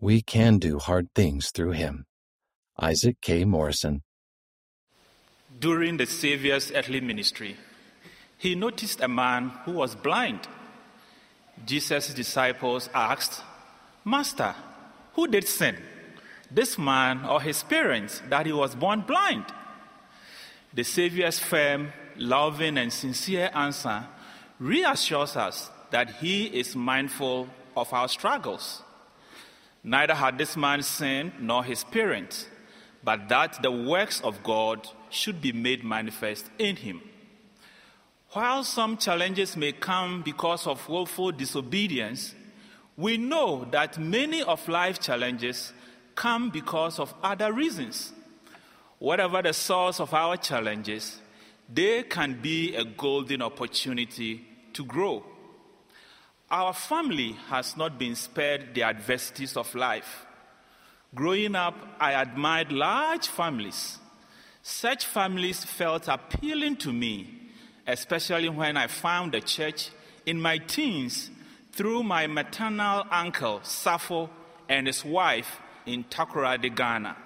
we can do hard things through him. Isaac K. Morrison. During the Savior's earthly ministry, he noticed a man who was blind. Jesus' disciples asked, Master, who did sin? This man or his parents that he was born blind? The Savior's firm, loving, and sincere answer reassures us that he is mindful of our struggles. Neither had this man sinned nor his parents, but that the works of God should be made manifest in him. While some challenges may come because of willful disobedience, we know that many of life's challenges come because of other reasons. Whatever the source of our challenges, they can be a golden opportunity to grow. Our family has not been spared the adversities of life. Growing up, I admired large families. Such families felt appealing to me, especially when I found the church in my teens through my maternal uncle, Safo, and his wife in Takoradi, Ghana.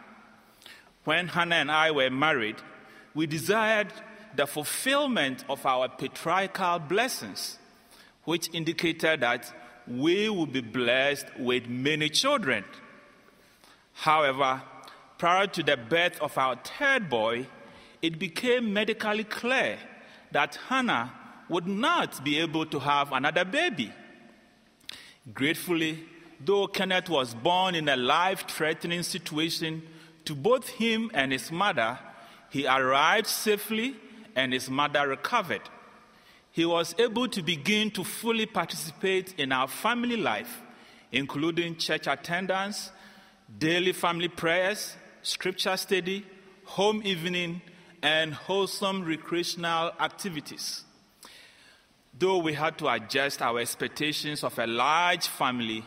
When Hannah and I were married, we desired the fulfillment of our patriarchal blessings, which indicated that we would be blessed with many children. However, prior to the birth of our third boy, it became medically clear that Hannah would not be able to have another baby. Gratefully, though Kenneth was born in a life threatening situation to both him and his mother, he arrived safely and his mother recovered. He was able to begin to fully participate in our family life, including church attendance, daily family prayers, scripture study, home evening, and wholesome recreational activities. Though we had to adjust our expectations of a large family,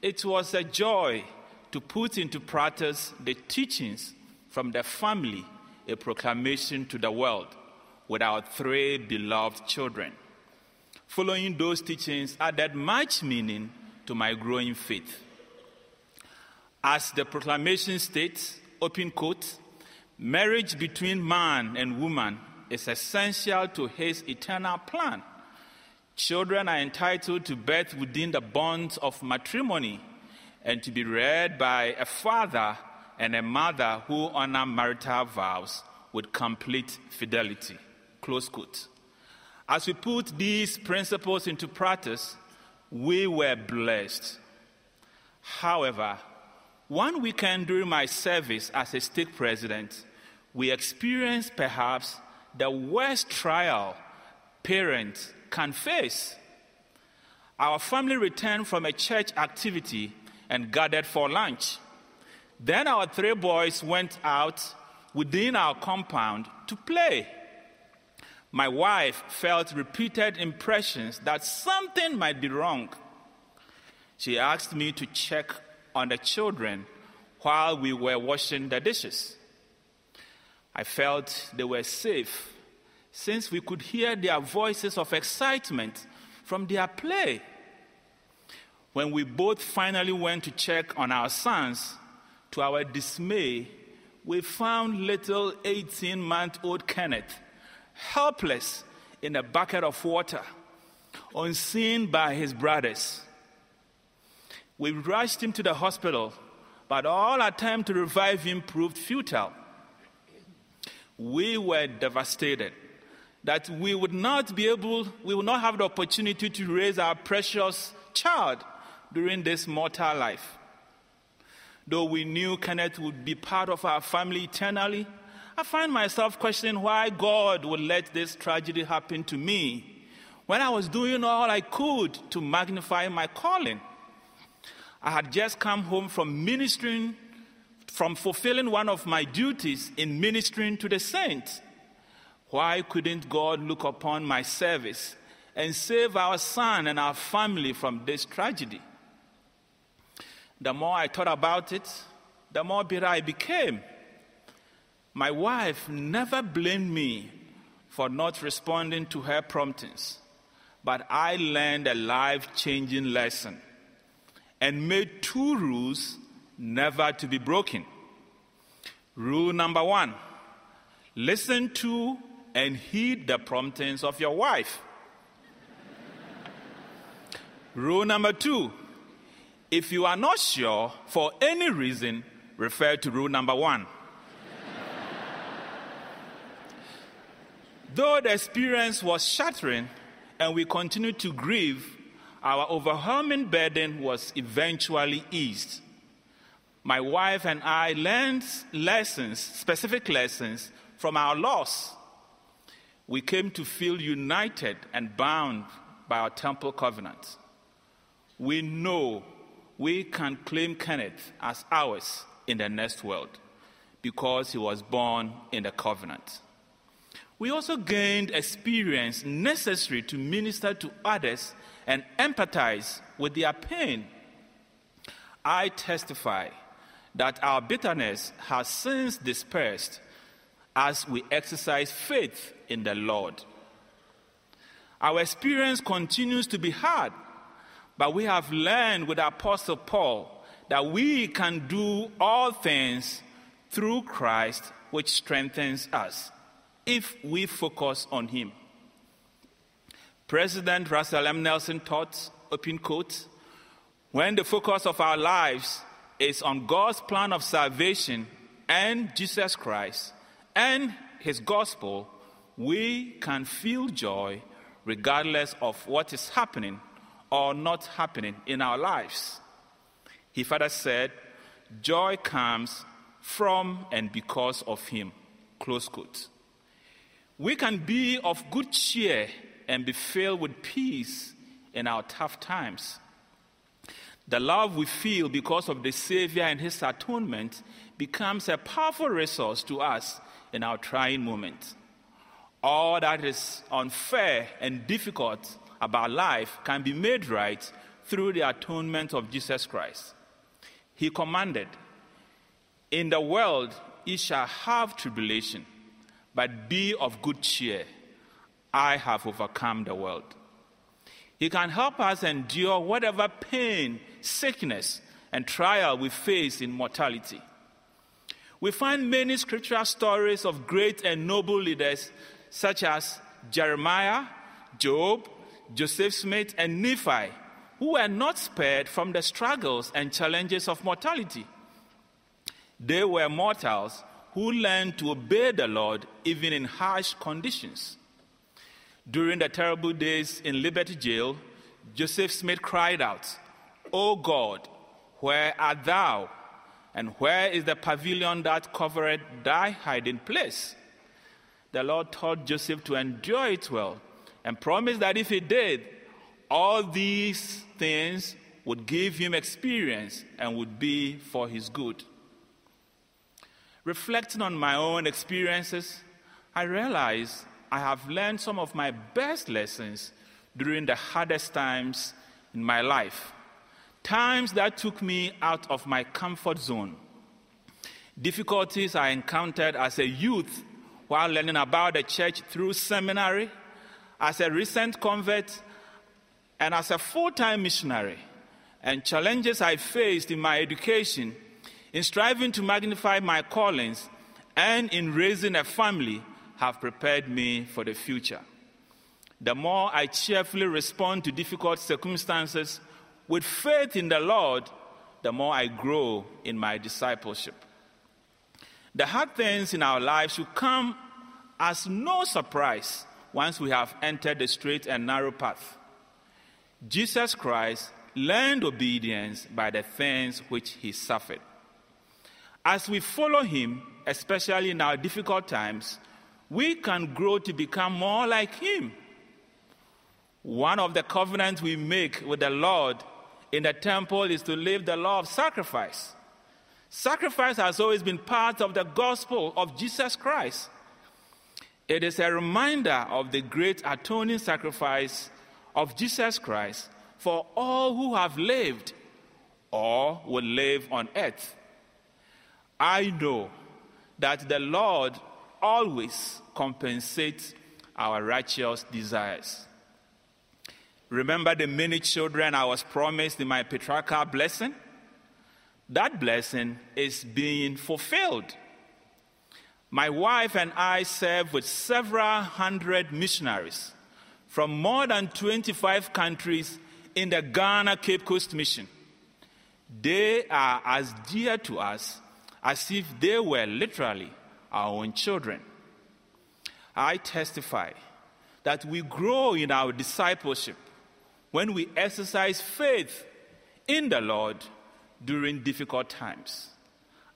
it was a joy to put into practice the teachings from the family, a proclamation to the world, with our three beloved children. Following those teachings added much meaning to my growing faith. As the proclamation states, open quote, marriage between man and woman is essential to his eternal plan Children are entitled to birth within the bonds of matrimony and to be reared by a father and a mother who honor marital vows with complete fidelity. Close quote. As we put these principles into practice, we were blessed. However, one weekend during my service as a stake president, we experienced perhaps the worst trial parents can face. Our family returned from a church activity and gathered for lunch. Then our three boys went out within our compound to play. My wife felt repeated impressions that something might be wrong. She asked me to check on the children while we were washing the dishes. I felt they were safe since we could hear their voices of excitement from their play. When we both finally went to check on our sons, to our dismay, we found little 18 month old Kenneth helpless in a bucket of water, unseen by his brothers. We rushed him to the hospital, but all attempt to revive him proved futile. We were devastated that we would not be able, we would not have the opportunity to raise our precious child during this mortal life. Though we knew Kenneth would be part of our family eternally, I find myself questioning why God would let this tragedy happen to me when I was doing all I could to magnify my calling. I had just come home from ministering, from fulfilling one of my duties in ministering to the saints. Why couldn't God look upon my service and save our son and our family from this tragedy? The more I thought about it, the more bitter I became. My wife never blamed me for not responding to her promptings, but I learned a life changing lesson. and made two rules never to be broken. Rule number one listen to and heed the promptings of your wife. Rule number two if you are not sure for any reason, refer to rule number one. Though the experience was shattering and we continued to grieve, our overwhelming burden was eventually eased. My wife and I learned lessons, specific lessons, from our loss. We came to feel united and bound by our temple covenant. We know we can claim Kenneth as ours in the next world because he was born in the covenant. We also gained experience necessary to minister to others and empathize with their pain. I testify that our bitterness has since dispersed as we exercise faith in the Lord. Our experience continues to be hard, but we have learned with Apostle Paul that we can do all things through Christ, which strengthens us if we focus on Him. President Russell M. Nelson taught, open quote, when the focus of our lives is on God's plan of salvation and Jesus Christ and His gospel, we can feel joy regardless of what is happening or not happening in our lives. He further said, Joy comes from and because of Him. Close quote. We can be of good cheer and be filled with peace in our tough times. The love we feel because of the Savior and His atonement becomes a powerful resource to us in our trying moments. All that is unfair and difficult about life can be made right through the atonement of Jesus Christ. He commanded, In the world ye shall have tribulation but be of good cheer. I have overcome the world. He can help us endure whatever pain, sickness, and trial we face in mortality. We find many scriptural stories of great and noble leaders such as Jeremiah, Job, Joseph Smith, and Nephi, who were not spared from the struggles and challenges of mortality. They were mortals who learned to obey the Lord even in harsh conditions. During the terrible days in Liberty Jail, Joseph Smith cried out, O God, where art thou? And where is the pavilion that covered thy hiding place? The Lord taught Joseph to endure it well and promised that if he did, all these things would give him experience and would be for his good. Reflecting on my own experiences, I realize I have learned some of my best lessons during the hardest times in my life. Times that took me out of my comfort zone. Difficulties I encountered as a youth while learning about the church through seminary, as a recent convert, and as a full time missionary, and challenges I faced in my education in striving to magnify my callings and in raising a family have prepared me for the future. The more I cheerfully respond to difficult circumstances with faith in the Lord, the more I grow in my discipleship. The hard things in our lives should come as no surprise once we have entered the straight and narrow path. Jesus Christ learned obedience by the things which he suffered. As we follow Him, especially in our difficult times, we can grow to become more like Him. One of the covenants we make with the Lord in the temple is to live the law of sacrifice. Sacrifice has always been part of the gospel of Jesus Christ. It is a reminder of the great atoning sacrifice of Jesus Christ for all who have lived or will live on earth. I know that the Lord always compensates our righteous desires. Remember the many children I was promised in my patriarchal blessing? That blessing is being fulfilled. My wife and I serve with several hundred missionaries from more than 25 countries in the Ghana Cape Coast Mission. They are as dear to us as if they were literally our own children. I testify that we grow in our discipleship when we exercise faith in the Lord during difficult times.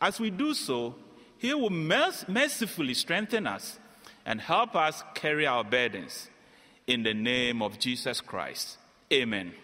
As we do so, He will mercifully strengthen us and help us carry our burdens. In the name of Jesus Christ. Amen.